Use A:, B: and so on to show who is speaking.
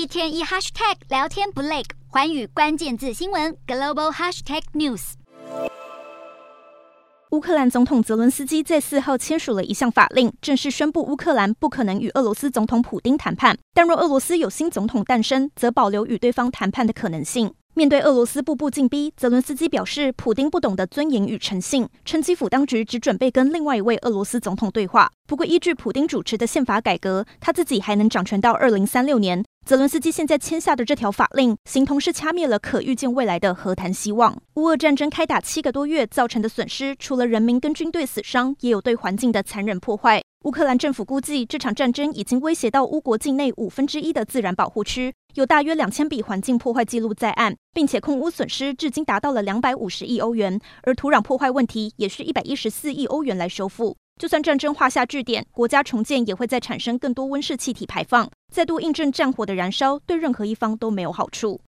A: 一天一 hashtag 聊天不累，环宇关键字新闻 global hashtag news。
B: 乌克兰总统泽伦斯基在四号签署了一项法令，正式宣布乌克兰不可能与俄罗斯总统普丁谈判，但若俄罗斯有新总统诞生，则保留与对方谈判的可能性。面对俄罗斯步步进逼，泽伦斯基表示，普丁不懂得尊严与诚信，称基辅当局只准备跟另外一位俄罗斯总统对话。不过，依据普丁主持的宪法改革，他自己还能掌权到二零三六年。泽伦斯基现在签下的这条法令，形同是掐灭了可预见未来的和谈希望。乌俄战争开打七个多月造成的损失，除了人民跟军队死伤，也有对环境的残忍破坏。乌克兰政府估计，这场战争已经威胁到乌国境内五分之一的自然保护区，有大约两千笔环境破坏记录在案，并且空污损失至今达到了两百五十亿欧元，而土壤破坏问题也是一百一十四亿欧元来修复。就算战争画下句点，国家重建也会再产生更多温室气体排放，再度印证战火的燃烧对任何一方都没有好处。